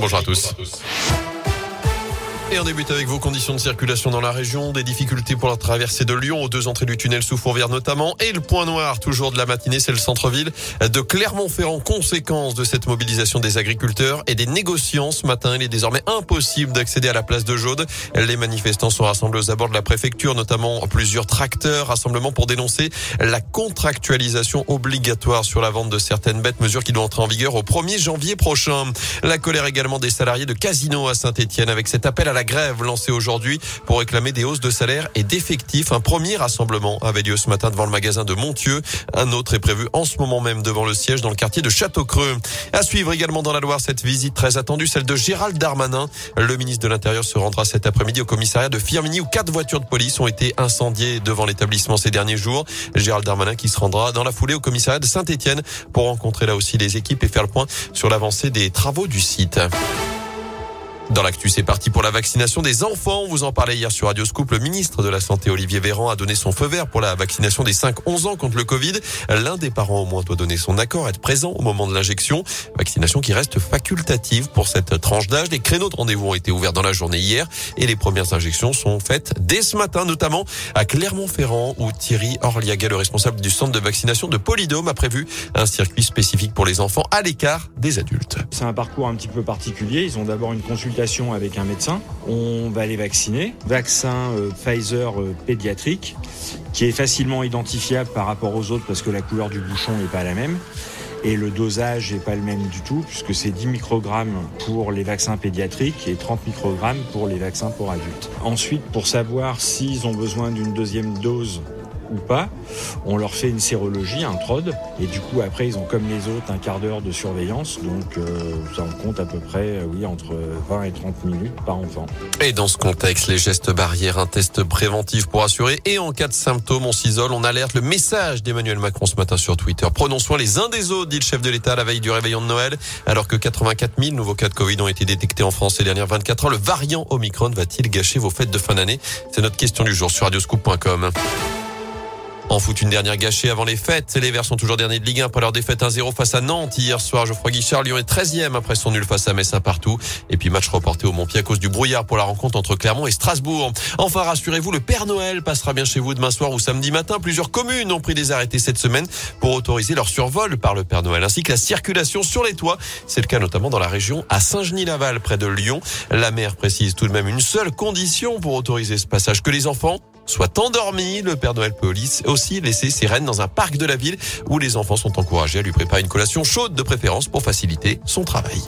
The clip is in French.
bonjour à tous. Et on débute avec vos conditions de circulation dans la région, des difficultés pour la traversée de Lyon aux deux entrées du tunnel sous Fourvière notamment. Et le point noir toujours de la matinée, c'est le centre-ville de Clermont-Ferrand. Conséquence de cette mobilisation des agriculteurs et des négociants ce matin, il est désormais impossible d'accéder à la place de Jaude. Les manifestants sont rassemblés aux abords de la préfecture, notamment plusieurs tracteurs, rassemblement pour dénoncer la contractualisation obligatoire sur la vente de certaines bêtes, mesure qui doit entrer en vigueur au 1er janvier prochain. La colère également des salariés de Casino à Saint-Etienne avec cet appel à la la grève lancée aujourd'hui pour réclamer des hausses de salaire et d'effectifs. Un premier rassemblement avait lieu ce matin devant le magasin de Montieux. Un autre est prévu en ce moment même devant le siège dans le quartier de Château-Creux. À suivre également dans la Loire cette visite très attendue, celle de Gérald Darmanin. Le ministre de l'Intérieur se rendra cet après-midi au commissariat de Firmini où quatre voitures de police ont été incendiées devant l'établissement ces derniers jours. Gérald Darmanin qui se rendra dans la foulée au commissariat de Saint-Etienne pour rencontrer là aussi les équipes et faire le point sur l'avancée des travaux du site. Dans l'actu, c'est parti pour la vaccination des enfants. On vous en parlait hier sur Radio Scoop. Le ministre de la Santé, Olivier Véran, a donné son feu vert pour la vaccination des 5-11 ans contre le Covid. L'un des parents au moins doit donner son accord, être présent au moment de l'injection. Vaccination qui reste facultative pour cette tranche d'âge. Les créneaux de rendez-vous ont été ouverts dans la journée hier et les premières injections sont faites dès ce matin, notamment à Clermont-Ferrand où Thierry Orliaga, le responsable du centre de vaccination de Polydôme, a prévu un circuit spécifique pour les enfants à l'écart des adultes. C'est un parcours un petit peu particulier. Ils ont d'abord une consultation avec un médecin. On va les vacciner. Vaccin euh, Pfizer euh, pédiatrique, qui est facilement identifiable par rapport aux autres parce que la couleur du bouchon n'est pas la même. Et le dosage n'est pas le même du tout, puisque c'est 10 microgrammes pour les vaccins pédiatriques et 30 microgrammes pour les vaccins pour adultes. Ensuite, pour savoir s'ils ont besoin d'une deuxième dose ou pas. On leur fait une sérologie, un TROD, et du coup après ils ont comme les autres un quart d'heure de surveillance, donc euh, ça en compte à peu près euh, oui entre 20 et 30 minutes par enfant. Et dans ce contexte, les gestes barrières, un test préventif pour assurer, et en cas de symptômes, on s'isole, on alerte le message d'Emmanuel Macron ce matin sur Twitter. Prenons soin les uns des autres, dit le chef de l'État la veille du réveillon de Noël, alors que 84 000 nouveaux cas de Covid ont été détectés en France ces dernières 24 heures. Le variant Omicron va-t-il gâcher vos fêtes de fin d'année? C'est notre question du jour sur radioscoop.com. En foot, une dernière gâchée avant les fêtes. Les Verts sont toujours derniers de Ligue 1 après leur défaite 1-0 face à Nantes. Hier soir, Geoffroy Guichard, Lyon est 13e après son nul face à Metz un partout. Et puis match reporté au Montpied à cause du brouillard pour la rencontre entre Clermont et Strasbourg. Enfin, rassurez-vous, le Père Noël passera bien chez vous demain soir ou samedi matin. Plusieurs communes ont pris des arrêtés cette semaine pour autoriser leur survol par le Père Noël ainsi que la circulation sur les toits. C'est le cas notamment dans la région à Saint-Genis-Laval près de Lyon. La maire précise tout de même une seule condition pour autoriser ce passage que les enfants soit endormi. Le Père Noël peut aussi laisser ses rennes dans un parc de la ville où les enfants sont encouragés à lui préparer une collation chaude de préférence pour faciliter son travail.